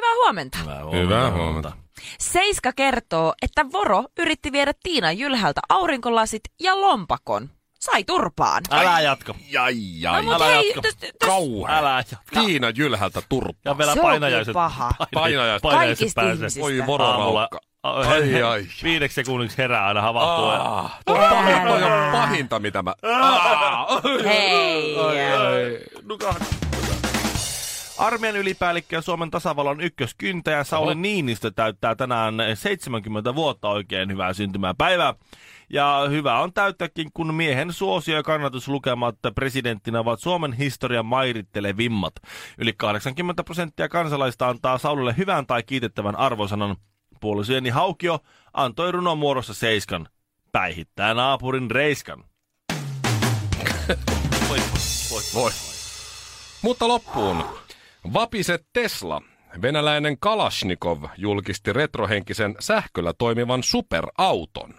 Hyvää huomenta. Hyvää huomenta. Hyvää huomenta. Seiska kertoo, että Voro yritti viedä Tiina Jylhältä aurinkolasit ja lompakon. Sai turpaan. Älä jatko. Jai, jai. No, älä hei, jatko. täs- täs- Kauhea. Älä jatko. Tiina Jylhältä turpaa. Ja vielä Se painajaiset. paha. Painajaiset. painajaiset Kaikista pääsee. ihmisistä. Voi Aamulla vororaukka. Ai, ai. Viideksi sekunniksi herää aina havahtuu. Ah, toi on pahin- toi on pahinta, mitä mä... Ah, Hei. Nukahda. Armeijan ylipäällikkö ja Suomen tasavallan ykköskyntäjä Sauli Niinistö täyttää tänään 70 vuotta oikein hyvää syntymäpäivää. Ja hyvä on täyttääkin, kun miehen suosio- ja kannatuslukemat presidenttinä ovat Suomen historian mairittelevimmat. Yli 80 prosenttia kansalaista antaa Saulille hyvän tai kiitettävän arvosanan. Puolisojeni Haukio antoi runon muodossa seiskan. Päihittää naapurin reiskan. Voi, voi. Voi. Mutta loppuun. Vapiset Tesla. Venäläinen Kalashnikov julkisti retrohenkisen sähköllä toimivan superauton.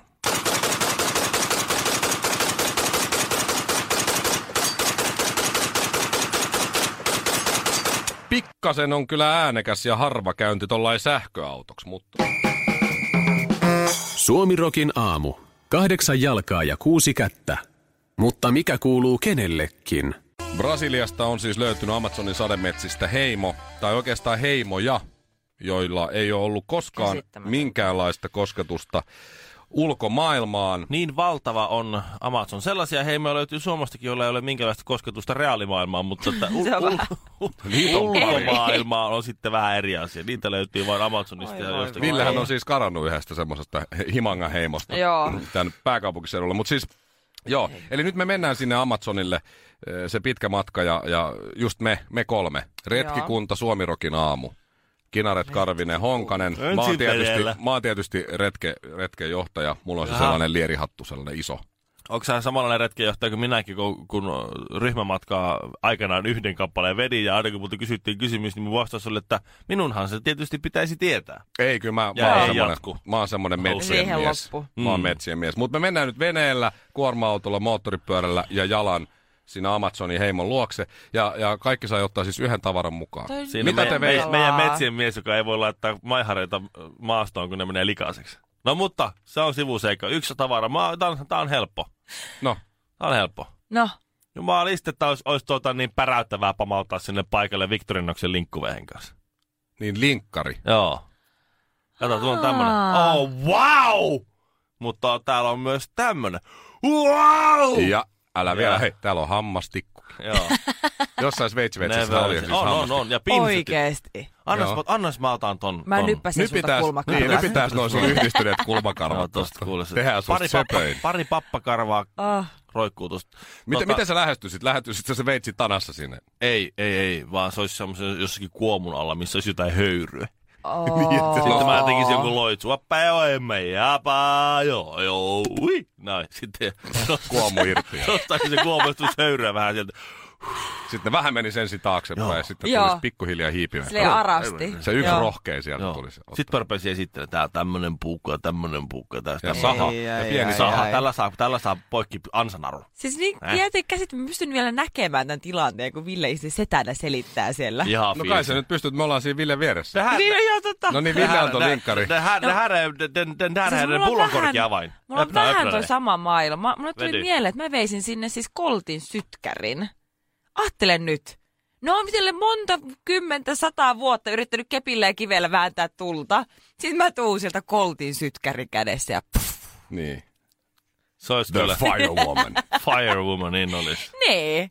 Pikkasen on kyllä äänekäs ja harva käynti tollain sähköautoksi, mutta... Suomirokin aamu. Kahdeksan jalkaa ja kuusi kättä. Mutta mikä kuuluu kenellekin? Brasiliasta on siis löytynyt Amazonin sademetsistä heimo, tai oikeastaan heimoja, joilla ei ole ollut koskaan minkäänlaista kosketusta ulkomaailmaan. Niin valtava on Amazon. Sellaisia heimoja löytyy Suomestakin, joilla ei ole minkäänlaista kosketusta reaalimaailmaan, mutta että ul- Se on ul- on paljon. ulkomaailmaa on sitten vähän eri asia. Niitä löytyy vain Amazonista Oi ja jostakin. Villehän on siis karannut yhdestä semmoisesta Himanga-heimosta Joo. tämän pääkaupunkiseudulla. Mutta siis, joo, eli nyt me mennään sinne Amazonille eh, se pitkä matka ja, ja just me, me kolme. Retkikunta, Suomirokin aamu. Kinaret, Karvinen, Honkanen. Mä oon tietysti, mä oon tietysti retke, retken johtaja. Mulla on se sellainen lierihattu, sellainen iso. Onko sä samanlainen retkenjohtaja kuin minäkin, kun, kun ryhmämatkaa aikanaan yhden kappaleen vedin ja aina kun multa kysyttiin kysymys, niin mun vastaus oli, että minunhan se tietysti pitäisi tietää. Ei, kyllä mä, Ja mä, oon, semmonen, mä oon semmonen Haluaa metsien siihen mies. loppu. Mä oon Mm. metsien mies. Mutta me mennään nyt veneellä, kuorma-autolla, moottoripyörällä ja jalan siinä Amazonin heimon luokse. Ja, ja kaikki saa ottaa siis yhden tavaran mukaan. Toi- Siinä Mitä me, te me, veitte? meidän metsien mies, joka ei voi laittaa maihareita maastoon, kun ne menee likaiseksi. No mutta, se on sivuseikka. Yksi tavara. Mä, tää, on, tää on helppo. No, Tää on helppo. No, Jumalista, että olisi, olisi tuota niin päräyttävää pamauttaa sinne paikalle Victorinoksen linkkuvehen kanssa. niin linkkari. Joo. Kato, tuolla on tämmönen. Oh, wow! Mutta täällä on myös tämmönen. Wow! Ja älä vielä, Ja. hei, täällä on hammastikku. Joo. Jossain Sveitsi-vetsissä oli siis on, on, on. Ja pinsetti. oikeesti. Annas, Joo. mä, annas mä otan ton. Mä ton. nyppäsin Nyt sulta pitäis, kulmakarvaa. niin, nyt pitäis noin sun yhdistyneet No, kulmakarvat tosta tosta. kuule se. Tehdään susta pari, pappa, pari pappakarvaa Oh. roikkuu tosta. Miten, miten sä lähestyisit? Lähestyisit sä se veitsi tanassa sinne? Ei, ei, ei, vaan se olisi semmoisen jossakin kuomun alla, missä olisi jotain höyryä. Niin, Sitten mä tekisin jonkun loitsua. Päivä jäpä, joo, joo, ui. Näin, sitten Kuomu irti. ja nostaisin se kuomustus höyryä vähän sieltä. Sitten vähän meni sensi taaksepäin Joo. ja sitten Joo. tulisi pikkuhiljaa hiipimään. Silleen arasti. Se yksi Joo. rohkea sieltä Joo. tulisi. Sitten mä rupesin esittelemään, tää tämmönen puukko ja tämmönen puukko ja tästä. Ja saha. Ei, Ja ei, pieni ei, saha. ei. Tällä saa, tällä saa poikki ansanaru. Siis niin Äh. jätin käsit, mä pystyn vielä näkemään tämän tilanteen, kun Ville itse setänä selittää siellä. Ihan No kai sä nyt pystyt, me ollaan siinä Ville vieressä. Tähän, Niin, joo, totta. No niin, Ville linkkari. Det här är den, den där Siis on pullonkorki vähän- avain. Mulla on vähän toi sama maailma. Mulle tuli mieleen, että mä veisin sinne siis koltin sytkärin. Ajattele nyt. No on sille monta kymmentä, sataa vuotta yrittänyt kepillä ja kivellä vääntää tulta. Sitten mä tuun sieltä koltin sytkäri kädessä ja pff, Niin. Se olisi The kyllä Firewoman. Firewoman, niin olisi. nee.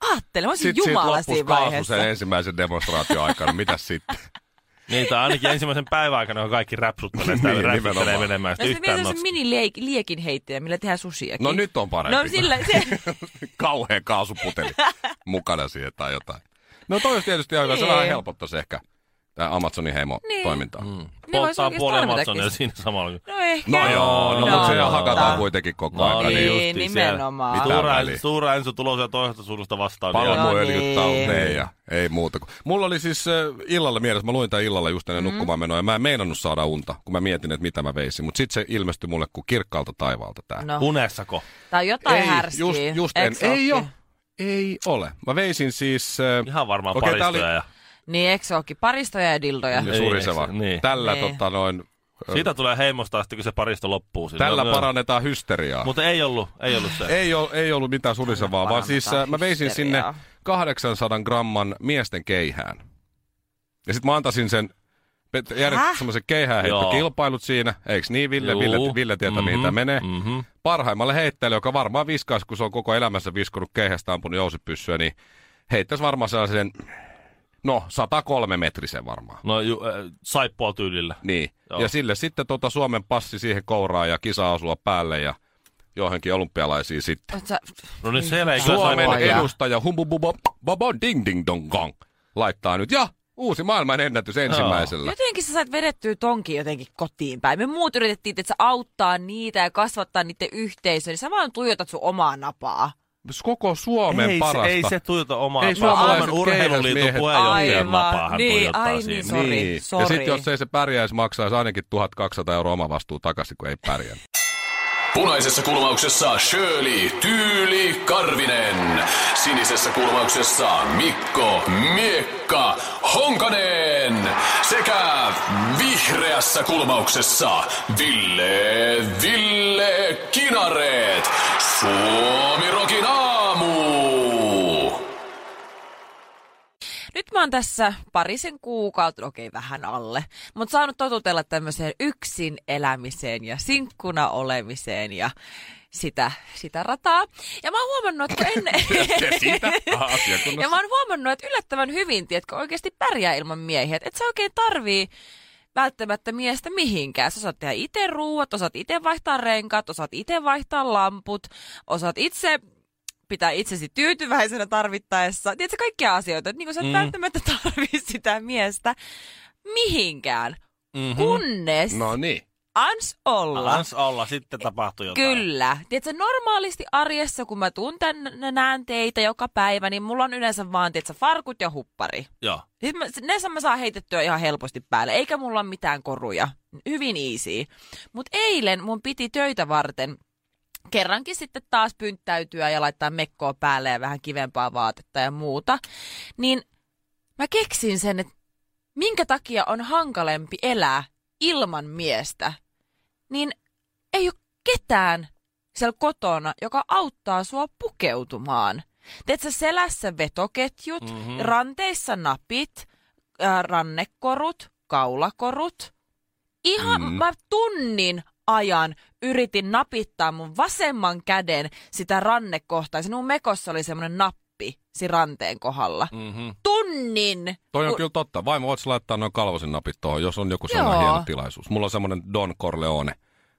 Ajattele, mä olisin Sitten siitä jumala siinä kaasu vaiheessa. sen ensimmäisen demonstraation aikana. Mitäs sitten? Niin, tai ainakin ensimmäisen päivän aikana, kun kaikki räpsuttelee sitä Niin, niin, räpsuttelee menemään No se yhtään se nots. mini-liekin heittäjä, millä tehdään susiakin. No nyt on parempi. No sillä, se, Kauhea kaasuputeli mukana siihen tai jotain. No toi olisi tietysti ihan hyvä. Se Niin. vähän helpottaisi ehkä tämä Amazonin heimo Niin. toimintaa. Mm. Niin Polttaa Amazonia sitä. siinä samalla. No ehkä. No joo, no, mutta se hakataan kuitenkin koko No ajan. niin, Niin. Niin, nimenomaan. Enso tulos ja toisesta surusta vastaan. niin Palmuöljyt niin. talteen ja ei muuta. kuin- Mulla oli siis äh, illalla mielessä, mä luin tämän illalla just ennen mm. nukkumaan menoa, ja mä en meinannut saada unta, kun mä mietin, että mitä mä veisin. Mutta sitten se ilmestyi mulle kuin kirkkaalta taivaalta tää. No, Unessako? tää on jotain ei, härskiä. just, just en. Ei ole. Ei ole. Mä veisin siis... Äh, Ihan varmaan tää paristoja. oli- Ja... Niin, eikö se ookin? Paristoja ja dildoja. ja Ei, suriseva. eikö se- niin. Tällä Niin. tota noin... Siitä tulee heimosta asti, kun se paristo loppuu. Siinä. Tällä No, parannetaan hysteriaa. Mutta ei ollut, ei ollut se. Ei, ol, ei ollut mitään surisevaa, vaan siis parannetaan äh, mä veisin sinne hysteriaa. 800 gramman miesten keihään. Ja sitten mä antaisin sen, järjestin Häh? semmoisen keihäänheittokilpailut siinä, eiks niin Ville? Juu. Ville, Ville tietää mihin tämä menee. Mhm. Parhaimmalle heittäjälle, joka varmaan viskaisi, kun se on koko elämänsä viskonut keihästä ampunut jousipyssyä, niin heittäisi varmaan sellaisen, no 103 metrisen varmaan. No ju, äh, saippua tyylillä. Niin. Joo. Ja sille sitten tota Suomen passi siihen kouraan ja kisa-asua päälle ja johonkin olympialaisiin sitten. Sä- No niin siellä ei Suomen ja- edustaja humbububo ding ding dong gong laittaa nyt. Ja uusi maailman ennätys ensimmäisellä. Jotenkin sä sait vedettyä tonkin jotenkin kotiin päin. Me muut yritettiin, että sä auttaa niitä ja kasvattaa niiden yhteisöä, niin sä vaan tuijotat sun omaa napaa. Koko Suomen ei, parasta. se, ei se tuijota omaa. Ei Suomen urheiluliiton puheenjohtajan napaahan Niin, tuijottaa ai siinä. niin, Sori, niin. Ja sori. sitten jos ei se pärjäisi, maksaisi ainakin 1200 euroa omavastuu takaisin, kun ei pärjää. Punaisessa kulmauksessa Shirley Tyyli Karvinen. Sinisessä kulmauksessa Mikko Miekka Honkanen. Sekä vihreässä kulmauksessa Ville Ville Kinareet. Suomi Rokin aamu. Nyt mä oon tässä parisen kuukautta, okei vähän alle, mutta saanut totutella tämmöiseen yksin elämiseen ja sinkkuna olemiseen ja sitä, sitä rataa. Ja mä oon huomannut, että ennen... Siitä Ja mä oon huomannut, että yllättävän hyvin, tiedätkö, oikeasti pärjää ilman miehiä. Että et sä oikein tarvii välttämättä miestä mihinkään. Sä osaat tehdä itse ruuat, osaat itse vaihtaa renkaat, osaat itse vaihtaa lamput, osaat itse pitää itsesi tyytyväisenä tarvittaessa. Tiedätkö, kaikkia asioita. Että niin kuin sä et Mm. välttämättä tarvii sitä miestä mihinkään, Mhm. kunnes No niin. ans olla. Ans olla, sitten tapahtuu jotain. Kyllä. Tiedätkö, normaalisti arjessa, kun mä tänne, näen teitä joka päivä, niin mulla on yleensä vaan, tiedätkö, farkut ja huppari. Joo. Siis mä, ne saa- mä saan heitettyä ihan helposti päälle, eikä mulla ole mitään koruja. Hyvin easy. Mutta eilen mun piti töitä varten kerrankin sitten taas pynttäytyä ja laittaa mekkoa päälle ja vähän kivempaa vaatetta ja muuta. Niin mä keksin sen, että minkä takia on hankalempi elää ilman miestä. Niin ei ole ketään siellä kotona, joka auttaa sua pukeutumaan. Teet sä selässä vetoketjut, Mhm. mm-hmm. ranteissa napit, äh, rannekorut, kaulakorut. Ihan mm. mä tunnin ajan yritin napittaa mun vasemman käden sitä rannekohtaa. Se mun mekossa oli semmoinen nappi siinä ranteen kohdalla. Mm-hmm. Tunnin! Toi on Ku- kyllä totta. Vaimo, voit laittaa noin kalvosin napit tuohon, jos on joku sellainen Joo. hieno tilaisuus. Mulla on semmoinen Don Corleone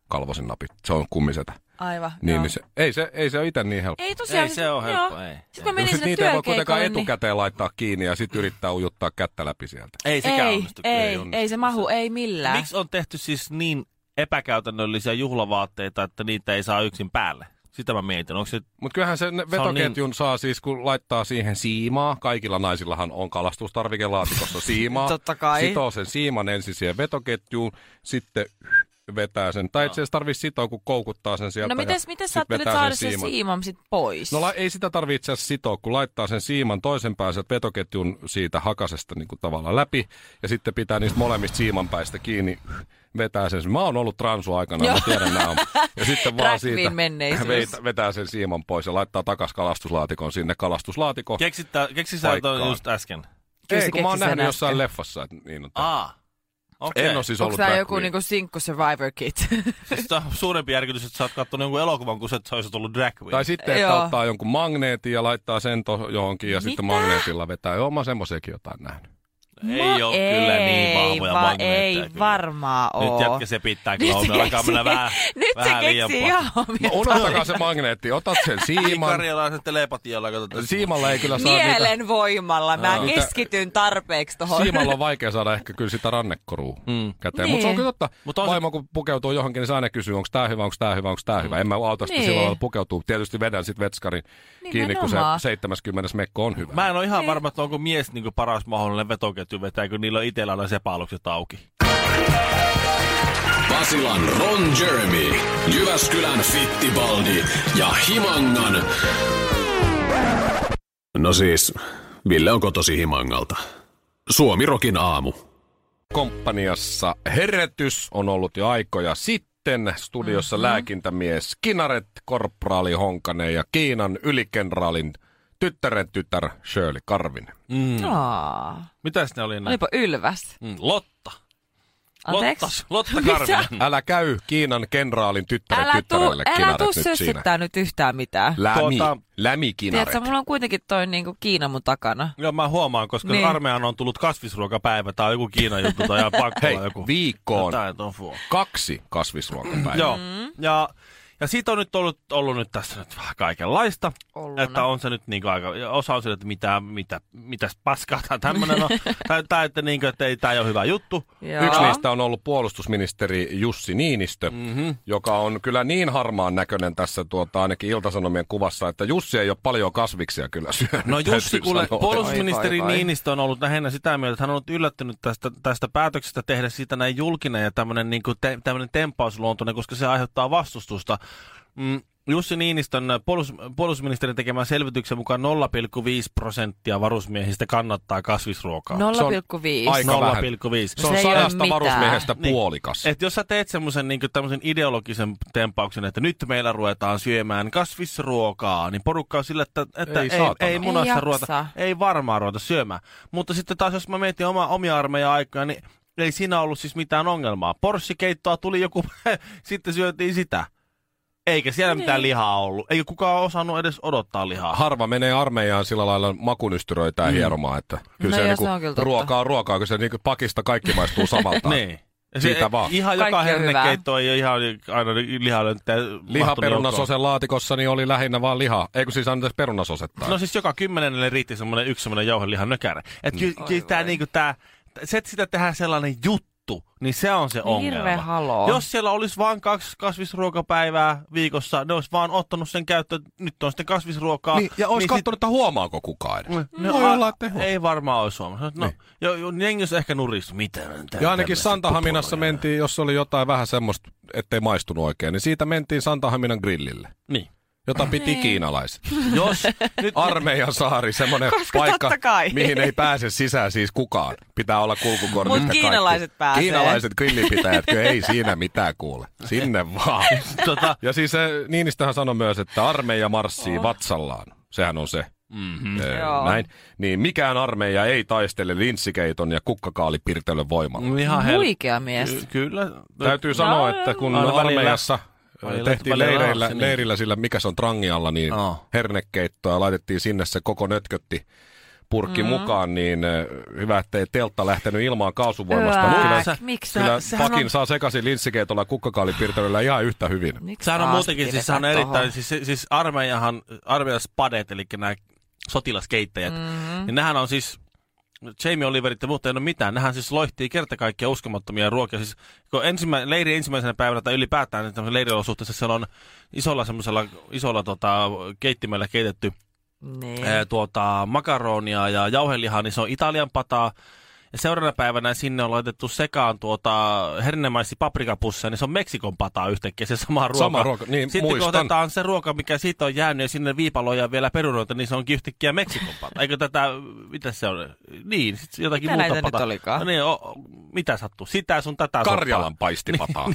kalvosin napit. Se on kummisetä. Aivan, Niin, joo. niin se, ei, se, ei se ole itse niin helppo. Ei tosiaan. Ei se ole helppo, ei. Sitten kun No menin sit sinne niitä ei voi kuitenkaan niin... etukäteen laittaa kiinni ja sitten yrittää ujuttaa kättä läpi sieltä. Ei sekään Ei, onnistu. ei, ei ei, onnistu. se mahu, ei millään. Miksi on tehty siis niin epäkäytännöllisiä juhlavaatteita, että niitä ei saa yksin päälle? Sitä mä mietin. Onko se... Mutta kyllähän sen vetoketjun saa siis, kun laittaa siihen siimaa. Kaikilla naisillahan on kalastustarvikelaatikossa siimaa. Totta kai. Sitoo sen siiman ensin siihen vetoketjuun, sitten vetää sen. Tai itse asiassa tarvitse sitoa, kun koukuttaa sen sieltä. No mites, sit sä ajattelet saada sen siiman. siiman sit pois? No la- ei sitä tarvitse itse asiassa sitoa, kun laittaa sen siiman toisen pään sieltä vetoketjun siitä hakasesta niin kuin tavallaan läpi, ja sitten pitää niistä molemmista siimanpäistä kiinni, vetää sen. Mä oon ollut transu aikana, Joo. mä tiedän nämä on. Ja sitten vaan siitä vetää sen siiman pois ja laittaa takas kalastuslaatikon sinne kalastuslaatikon. Keksittä, keksittä sä just äsken? Kyllä Ei, kun mä oon nähnyt jossain äsken. leffassa, että niin on. Aa. Okei. En ole siis Onko ollut tämä drag joku niinku sinkku survivor kit? Siis tää on suurempi järkytys, että sä oot kattonut jonkun elokuvan, kun sä sä olisit ollut drag queen. Tai sitten, että Joo. ottaa jonkun magneetin ja laittaa sen to- johonkin ja sitten Mitä? magneetilla vetää. Joo, mä oon semmoisiakin jotain nähnyt. Ei No ole kyllä niin ei vahvoja magneetteja ei kyllä. varmaan Nyt oo. jätkä se pitää kyllä, Nyt alkaa mennä vähän, Nyt vähän se liian keksii ihan No, unohtakaa se magneetti, otat sen siiman. Karjalaisen telepatiolla katsotaan. Siimalla ei kyllä saa niitä... Mielen voimalla. Mä Niitä- keskityn tarpeeksi tohon. Siimalla on vaikea saada ehkä kyllä sitä rannekorua mm. käteen. Niin. Mutta se on kyllä totta. Mut on Vaimo kun pukeutuu johonkin, niin se aina kysyy, onko tämä hyvä, onko tämä hyvä, onko tämä hyvä. En mä auta sitä Niin. sillä lailla pukeutuu. Tietysti vedän sitten vetskarin kiinni, kun se Nimenomaan. 70 mekko on hyvä. Mä en ole ihan varma, että onko mies niin paras mahdollinen vetoketju vetää, kun niillä on itsellä aina sepalukset auki. Basilan Ron Jeremy, Jyväskylän Fittibaldi ja Himangan... No siis, Ville on kotosi Himangalta. Suomirokin aamu. komppaniassa herätys on ollut jo aikoja sitten. Studiossa mm-hmm. lääkintämies Kinaret, korporaali Honkanen ja Kiinan ylikenraalin tyttären tytär Shirley Karvinen. Aa, Mitäs ne oli näin? olipa ylväs. Mm, Lotta. Anteeksi? Lotta, Lotta Karvinen. Älä käy Kiinan kenraalin tyttären Älä tuu, tyttärelle älä Kinaret tuu nyt siinä. sössittää nyt yhtään mitään. Lämi, Tuota- lämi Kinaret. Tiedätkö, mulla on kuitenkin toi niinku Kiina mun takana. Joo, mä huomaan, koska Niin. niin. armeijan on tullut kasvisruokapäivä tai joku Kiinan juttu tai ihan pakko Hei, joku. viikkoon Jotain tofua. kaksi kasvisruokapäivää. Joo, Mm. ja, ja siitä on nyt ollut, ollut nyt tässä nyt vähän kaikenlaista. Ollut. Että on se nyt niinku aika, osa on sille, että mitä, mitä, mitäs paskaa tai tämmönen on. tai, tai että, niinku, että ei, tää ei ole hyvä juttu. Joo. Yksi niistä on ollut puolustusministeri Jussi Niinistö, mm-hmm. joka on kyllä niin harmaan näköinen tässä tuota, ainakin Iltasanomien kuvassa, että Jussi ei ole paljon kasviksia kyllä syönyt. No Jussi, kuule, puolustusministeri Vai, vai, vai. Niinistö on ollut lähinnä sitä mieltä, että hän on ollut yllättynyt tästä, tästä päätöksestä tehdä siitä näin julkinen ja tämmöinen niin te, tempausluontoinen, koska se aiheuttaa vastustusta. Mm, Jussi Niinistön puolus, puolustusministerin tekemän selvityksen mukaan 0,5 prosenttia varusmiehistä kannattaa kasvisruokaa. 0,5. aika vähän. 0,5. Se on ole sadasta mitään. varusmiehestä Niin. puolikas. Et jos sä teet semmoisen niin tämmöisen ideologisen tempauksen, että nyt meillä ruvetaan syömään kasvisruokaa, niin porukka on sillä, että, että Ei ei, saatana. ei, munassa Ei ruveta, jaksa. ei varmaan ruveta syömään. Mutta sitten taas, jos mä mietin oma, omia armeijan aikoja, niin ei siinä ollut siis mitään ongelmaa. Porssikeittoa tuli joku, sitten syötiin sitä. Eikä siellä mitään lihaa ollut. Eikä kukaan osannut edes odottaa lihaa. Harva menee armeijaan sillä lailla makunystyröitään mm. hieromaan, että kyllä No se, joo, niinku, se on kyllä ruokaa on ruokaa, kun se niinku pakista kaikki maistuu samalta. niin. Ja Siitä vaan. Ihan Kaikki joka hernekeitto ei ole ihan aina lihalöntteä. Lihaperunasosen laatikossa oli lähinnä vaan liha. Eikö siis anteeksi perunasosetta? No siis joka kymmenelle riitti semmoinen yksi semmoinen jauhelihan nökärä. Että ky, ky, tää, niinku, tää, se, että sitä tehdään sellainen juttu, niin se on se Niin hirveä ongelma. haloo. Jos siellä olisi vain kaksi kasvisruokapäivää viikossa, ne olisi vaan ottanut sen käyttöön, nyt on sitten kasvisruokaa. niin, ja olisi niin katsonut, että huomaako kukaan edes. sit- ne, Voi olla, että ei varmaan olisi huomannut. No, Niin. jo, jo, jengi olisi ehkä nuristu. Mitä? tää- Ja ainakin Santahaminassa mentiin, jos oli jotain vähän semmoista, ettei maistunut oikein, niin siitä mentiin Santahaminan grillille, Niin. Jota piti kiinalaiset. Jos nyt Armeijan saari, semmoinen Koska paikka, mihin ei pääse sisään siis kukaan. Pitää olla kulkukortit Mut ja kaikki. kiinalaiset pääsee. Kiinalaiset grillipitäjät, kyllä ei siinä mitään kuule. Sinne vaan. tota, Ja siis se, Niinistöhän sanoi myös, että armeija marssii vatsallaan. Sehän on se. Mm-hmm. Joo. näin. Niin mikään armeija ei taistele linssikeiton ja kukkakaalipirtelön voimalla. ihan hel- Huikea mies. Ky- Kyllä. Täytyy sanoa, No, että kun armeijassa välillä- tehtiin välillä leireillä, lapsi, niin. leirillä sillä, mikä se on trangialla, niin Joo. hernekeittoa ja laitettiin sinne se koko nötkötti purkki mm. mukaan, niin hyvä, ettei teltta lähtenyt ilmaan kaasuvoimasta. Mutta kyllä, sä- miksi kyllä sä- pakin on- saa sekaisin linssikeitolla ja kukkakaalipirtelyllä ihan yhtä hyvin. Miksi Sehän on muutenkin, siis sehän on erittäin, siis, siis- siis armeijahan, armeijan spadet, eli nämä sotilaskeittäjät, mm-hmm. niin nehän on siis, Jamie Oliverit ja muut ei ole mitään, nehän siis loihtii kerta kaikkiaan uskomattomia ruokia. Siis, kun ensimmä, leiri ensimmäisenä päivänä tai ylipäätään niin leiriolosuhteessa siellä on isolla semmoisella isolla tota, keittimellä keitetty Niin. ää, tuota, makaronia ja jauhelihaa, niin se on Italian pataa. Ja seuraavana päivänä sinne on laitettu sekaan tuota hernemaisi paprikapusseja, niin se on Meksikon pataa yhtäkkiä se sama ruoka. Sama ruoka, niin, Sitten muistan. kun otetaan se ruoka, mikä siitä on jäänyt ja sinne viipaloja ja vielä perunoita, niin se onkin yhtäkkiä Meksikon pata. Eikö tätä, mitä se on? Niin, sitten jotakin Mitä muuta näitä nyt pataa. olikaan? No niin, o, o, mitä sattuu? Sitä sun tätä Karjalan soppaa. paistipataa.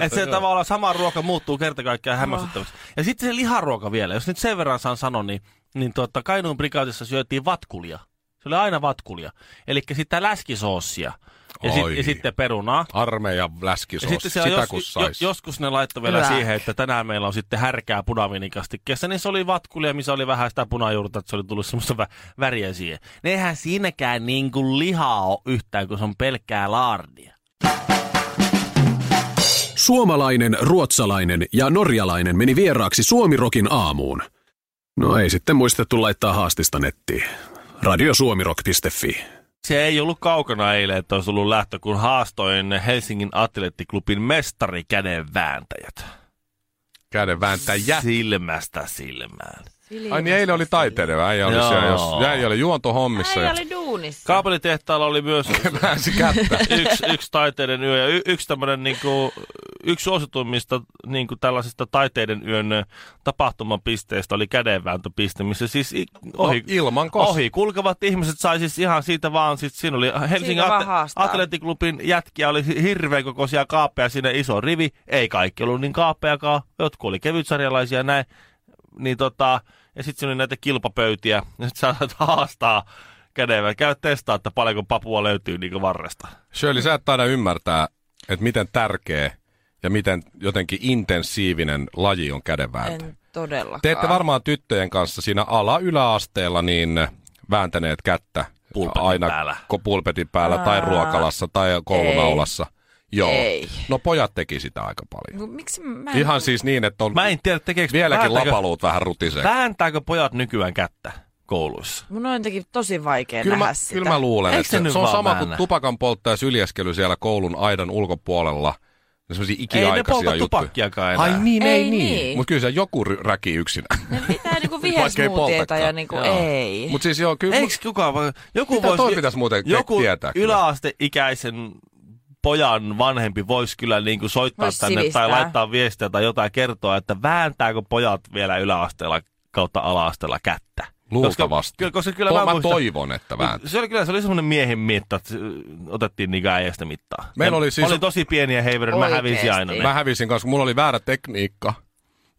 Että se tavallaan sama ruoka muuttuu kerta kaikkiaan hämmästyttäväksi. Ja sitten se liharuoka vielä, jos nyt sen verran saan sanoa, niin, niin tuota, Kainuun prikaatissa syötiin vatkulia. Se oli aina vatkulia. Eli sitä läskisoossia. Ja, sit, Oi. ja sitten perunaa. Armeijan Ja läskisoos, sitten sitä jos, kun jo, sais. joskus ne laittoi vielä Hyvä. siihen, että tänään meillä on sitten härkää punaviinikastikkeessa, niin se oli vatkulia, missä oli vähän sitä punajuurta, että se oli tullut semmoista vä- väriä siihen. Ne eihän siinäkään niin kuin lihaa ole yhtään, kun se on pelkkää laardia. Suomalainen, ruotsalainen ja norjalainen meni vieraaksi Suomirokin aamuun. No ei sitten muistettu laittaa haastista nettiin. Radiosuomirok.fi. Se ei ollut kaukana eilen, että olisi ollut lähtö, kun haastoin Helsingin Atlettiklubin mestari kädenvääntäjät. Käden vääntäjä. Silmästä silmään. Ai niin eilen oli taiteilija. Äijä oli Joo. siellä, jos, äijä oli juontohommissa Äijä oli duunissa. Kaapelitehtaalla oli myös väänsi kättä. yksi, yksi taiteiden yö ja y, yksi tämmöinen niinku, yksi suosituimmista niinku tällaisista taiteiden yön tapahtumapisteistä oli kädenvääntöpiste, missä siis i, ohi, No, ilman ohi kulkevat ihmiset sai siis ihan siitä vaan, sit siinä oli Helsingin Siitä vaan At- haastaa. Atlettiklubin jätkiä, oli hirveän kokoisia kaappeja, siinä iso rivi, ei kaikki ollut niin kaappeakaan, jotkut oli kevytsarjalaisia näin, niin tota, ja sitten siinä oli näitä kilpapöytiä, ja sitten sä saat haastaa kädellä, käy testaa, että paljonko papua löytyy niin varresta. Shirley, sä et taida ymmärtää, että miten tärkeä ja miten jotenkin intensiivinen laji on kädenvääntö. En todellakaan. Te ette varmaan tyttöjen kanssa siinä ala-yläasteella niin vääntäneet kättä Pulpetin aina päällä. pulpetin päällä tai ruokalassa tai koulunaulassa. Joo. Ei. No pojat teki sitä aika paljon. No, miksi mä en... Ihan siis niin, että on Mä en tiedä, tekeekö vieläkin vääntääkö- lapaluut vähän rutisee. Vääntääkö pojat nykyään kättä kouluissa? Mun on jotenkin tosi vaikea Kyllä nähdä mä, sitä. kyllä mä luulen, Eikö että se se, nyt se on sama kuin tupakan polttaja ja syljeskely siellä koulun aidan ulkopuolella. Ne semmosia Ei ne ikiaikaisia polta juttuja. tupakkiakaan enää. Ai niin, ei, Ei niin. niin. Mutta kyllä se joku räki yksinä. Ne pitää niinku vihersmuutieita ja niinku Joo. ei. Mutta siis joo, kyllä... Eikö kukaan voi... Joku Mitä vois, toi pitäisi muuten joku tietää kyllä? yläasteikäisen pojan vanhempi voisi kyllä niin kuin soittaa Vois tänne sivistää. tai laittaa viestiä tai jotain kertoa, että vääntääkö pojat vielä yläasteella kautta alaasteella kättä. Luultavasti. Koska, koska kyllä To- mä, mä muistan, toivon, että vääntää. Se oli kyllä se oli semmoinen miehen mitta, että otettiin niin äijästä mittaa. Meillä Ja oli siis- oli tosi pieniä heiverin, mä hävisin aina. ne. Mä hävisin kanssa, kun mulla oli väärä tekniikka.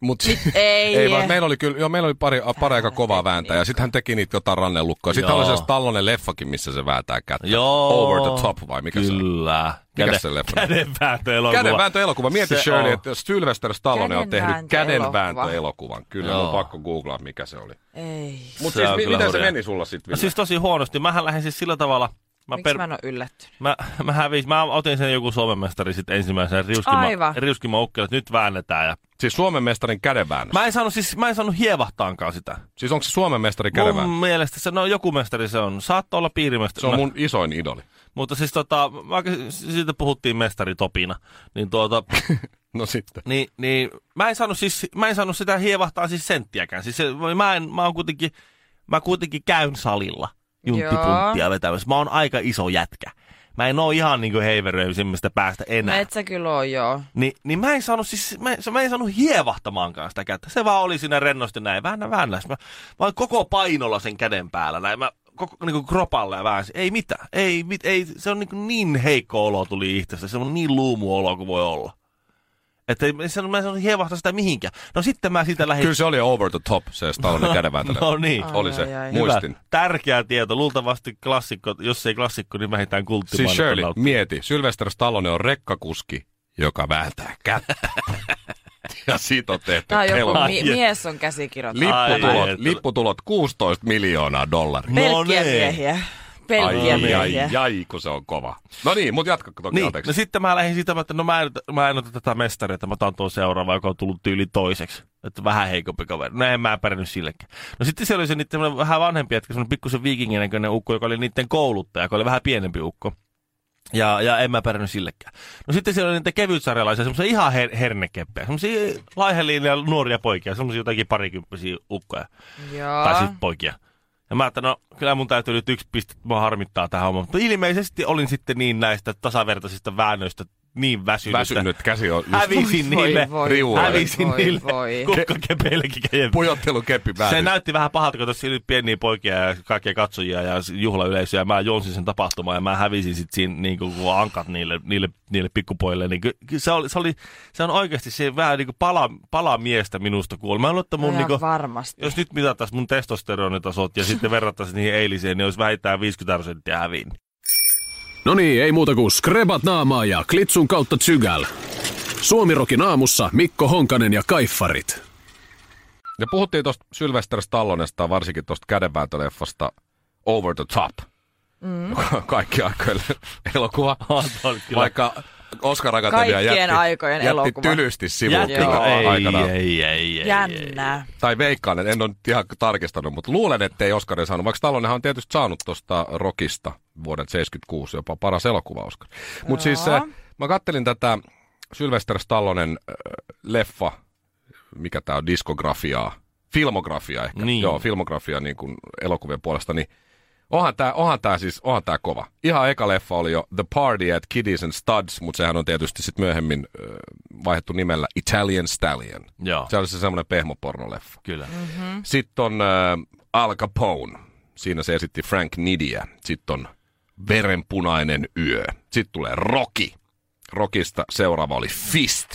Mut Ei. ei vaan, meillä oli kyllä, joo, meillä oli pari, pari aika kovaa vääntä ja sitten hän teki niitä jotain rannelukkoa. Sitten oli se Tallonen leffakin, missä se vääntää kättä. Joo. Over the top vai mikä se on? Kyllä. Mikä se leffa? Kädenvääntöelokuva. Kädenvääntöelokuva. Mieti Se Shirley, on. että Sylvester Stallone on tehnyt Kädenvääntöelokuva. kädenvääntöelokuvan. Kyllä, Joo. on pakko googlaa, mikä se oli. Ei. Mutta Se siis, mi- miten se hurjaa. meni sulla sitten, No siis tosi huonosti. Mähän lähdin siis sillä tavalla... Mä, Miksi mä en oo yllättynyt? mä, mä, hävisin, mä otin sen joku Suomenmestari sitten ensimmäisen riuskima, Aivan. riuskima että nyt väännetään. Ja... Siis Suomen mestarin kädenväännös. Mä en saanut, siis, mä en saanut hievahtaankaan sitä. Siis onko se Suomen mestari Mun kädenväännös? mielestä se, no joku mestari se on. Saattoi olla piirimestari. Se on mun isoin idoli. Mutta siis tota, mä, siitä puhuttiin mestari Topina. Niin tuota, No sitten. niin, niin mä en saanut siis, mä en saanut sitä hievahtaa siis senttiäkään. Siis se, mä, en, mä, oon kuitenkin, mä kuitenkin käyn salilla junttipunttia vetämässä. Mä oon aika iso jätkä. Mä en oo ihan niinku heiveröisimmästä päästä enää. No et sä kyllä oo, joo. Ni, niin mä en saanut siis, mä, mä en saanut hievahtamaankaan sitä kättä. Se vaan oli siinä rennosti näin, vähän vähän. Mä, mä oon koko painolla sen käden päällä näin. Mä koko niinku kropalle ja väänsin. Ei mitään. Ei, mit, ei, se on niinku niin heikko olo tuli itsestä. Se on niin luumu olo kuin voi olla. Että ei, se, mä en saanut hievahtaa sitä mihinkään. No sitten mä siitä lähdin... Kyllä se oli over the top, se Stallone kädenvääntö. No niin. Ai, Oli se. ai, ai. Muistin. Hyvä. Tärkeä tieto. Luultavasti klassikko, jos ei klassikko, niin vähintään kulttimainen. Siis Shirley, mieti, Sylvester Stallone on rekkakuski, joka vääntää kättä. ja siitä on tehty Tää on joku mi- mies on käsikirjoittanut. lipputulot, Ai, lipputulot 16 miljoonaa dollaria. No Pelkkiä niin. miehiä. Pelkkiä Ai, miehiä. ai, ai, kun se on kova. No niin, mutta jatka toki, Niin, anteeksi. no sitten mä lähdin siitä, että no mä en, mä en ota tätä mestaria, että mä otan tuon seuraava, joka on tullut tyyli toiseksi. Että vähän heikompi kaveri. No en mä pärjännyt sillekään. No sitten siellä oli se niiden vähän vanhempi jätkä, semmoinen pikkusen viikingin näköinen ukko, joka oli niiden kouluttaja, joka oli vähän pienempi ukko. Ja, ja en mä pärjännyt sillekään. No sitten siellä oli niitä kevytsarjalaisia, semmoisia ihan her- hernekeppejä, semmoisia laiheliin nuoria poikia, semmoisia jotakin parikymppisiä ukkoja. Joo. Tai siis poikia. Ja mä ajattelin, no kyllä mun täytyy nyt yksi piste, mua harmittaa tähän hommaan. Mutta ilmeisesti olin sitten niin näistä tasavertaisista väännöistä niin väsynyt. Väsynyt käsi on just Hävisin Voi, niille, voi, riualle. hävisin voi, niille voi. kukkakepeillekin pujottelukeppi päälle. Se näytti vähän pahalta, kun tuossa oli pieniä poikia ja kaikkia katsojia ja juhlayleisöä. Mä jonsin sen tapahtumaan ja mä hävisin sit siinä niin kuin, ankat niille, niille, niille pikkupoille. Niin, ky- se, oli, se, oli, se on oikeasti se vähän niin kuin pala, pala miestä minusta kuulla. Mä luulen, että mun, No niin kuin, varmasti. jos nyt mitattaisiin mun testosteronitasot ja sitten verrattaisiin niihin eiliseen, niin olisi vähintään 50 prosenttia häviin. No niin, ei muuta kuin skrebat naamaa ja klitsun kautta tsygäl. Suomirokin aamussa Mikko Honkanen ja Kaiffarit. Ja puhuttiin tuosta Sylvester Stallonesta, varsinkin tuosta kädenvääntöleffasta Over the Top. Mm. Kaikki aikojen elokuva. Vaikka Oscar Akatemia Kaikkien jätti, aikojen jätti elokuva. tylysti sivuun? Joo. Ei, aikanaan. ei, ei, ei. Jännää. Tai veikkaan, en ole ihan tarkistanut, mutta luulen, että ei Oscarin saanut. Vaikka Stallonenhan on tietysti saanut tuosta Rockista vuoden 76 jopa paras elokuva Oscar. Mutta siis äh, mä kattelin tätä Sylvester Stallonen äh, leffa, mikä tämä on, diskografiaa, filmografiaa ehkä. Niin. Joo, filmografia niin kuin elokuvien puolesta, niin onhan tämä onhan tää siis, onhan tää kova. Ihan eka leffa oli jo The Party at Kiddies and Studs, mutta sehän on tietysti sitten myöhemmin äh, vaihdettu nimellä Italian Stallion. Joo, Se oli se semmoinen pehmopornoleffa. kyllä. Mm-hmm. Sitten on äh, Al Capone. Siinä se esitti Frank Nidia. Sitten on Verenpunainen yö. Sitten tulee Rocky. Rockista seuraava oli Fist.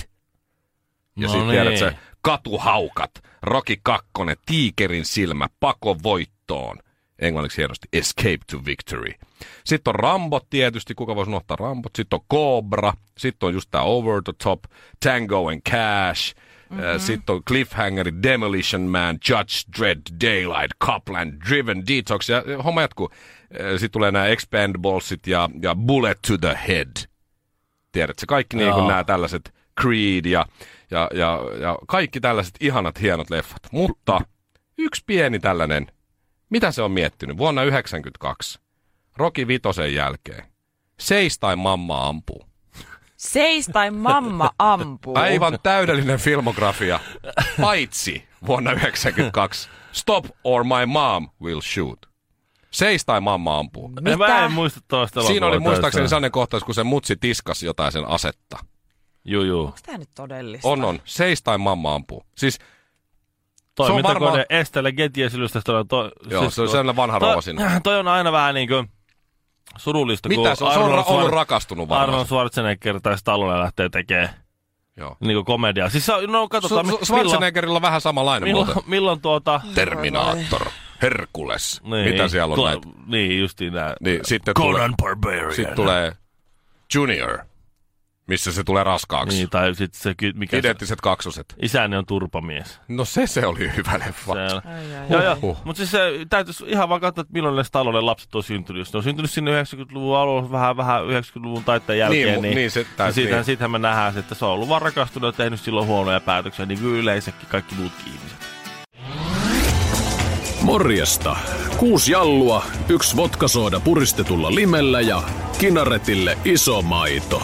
Ja No sitten niin. tiedät se Katuhaukat. Rocky 2, Tiikerin silmä, Pako voittoon. Englanniksi hienosti Escape to Victory. Sitten on Rambo tietysti, kuka voisi unohtaa Rambot. Sitten on Cobra. Sitten on just tämä Over the Top, Tango and Cash. Mm-hmm. Sitten on Cliffhanger, Demolition Man, Judge Dredd, Daylight, Copland, Driven Detox. Ja äh, homma jatkuu. Sitten tulee nämä Expandablesit ja, ja Bullet to the Head. Tiedätkö, kaikki niin kuin nämä tällaiset Creed ja, ja, ja, ja kaikki tällaiset ihanat, hienot leffat. Mutta yksi pieni tällainen, mitä se on miettinyt? Vuonna 1992, Rocky Vitosen jälkeen, Seis tai mamma ampuu. Seis tai mamma ampuu. Aivan täydellinen filmografia, paitsi vuonna 1992, Stop or my mom will shoot. Seis tai mamma ampuu. Mitä? Mä en muista toista Siinä oli muistaakseni sellainen kohtaus, kun se mutsi tiskas jotain sen asetta. Juu, juu. Onko tää nyt todellista? On, on. Seis tai mamma ampuu. Siis, Toimintakone varmaan- varmaan... Estelle Getiesylystä. To, joo, se on sellainen vanha rouva sinne. toi, on aina vähän niin kuin surullista, kun Mitä se on? Se on Arnold ollut rakastunut Arnold varmaan. Schwarzenegger tai Stallone lähtee tekemään Joo. niin kuin komediaa. Siis se on- no katsotaan, Su- Schwarzeneggerilla on vähän samanlainen milloin, muuten. milloin, tuota... Terminaattor, Herkules. Niin, Mitä siellä on tuo- näitä? Niin, justiin nää. Niin, sitten tulee, Conan Barbarian. sitten tulee Junior, missä se tulee raskaaksi. Niin, tai sitten se, mikä se, Identtiset kaksoset. isäni on turpamies. No se se oli hyvä leffa. Se, Ai, ai, joo, ai. joo. Huh. Mutta siis se täytyisi ihan vaan katsoa, että milloin ne Stallone lapset on syntynyt. Jos ne on syntynyt sinne 90-luvun alussa, vähän, vähän 90-luvun taitteen jälkeen, Niin, niin, niin, se niin, täytyy- siitähän, niin. siitähän me nähdään, se, että se on ollut vaan rakastunut ja tehnyt silloin huonoja päätöksiä, niin kuin yleensäkin kaikki muutkin ihmiset. Morjesta. Kuusi jallua, yksi vodkasooda puristetulla limellä ja kinaretille iso maito.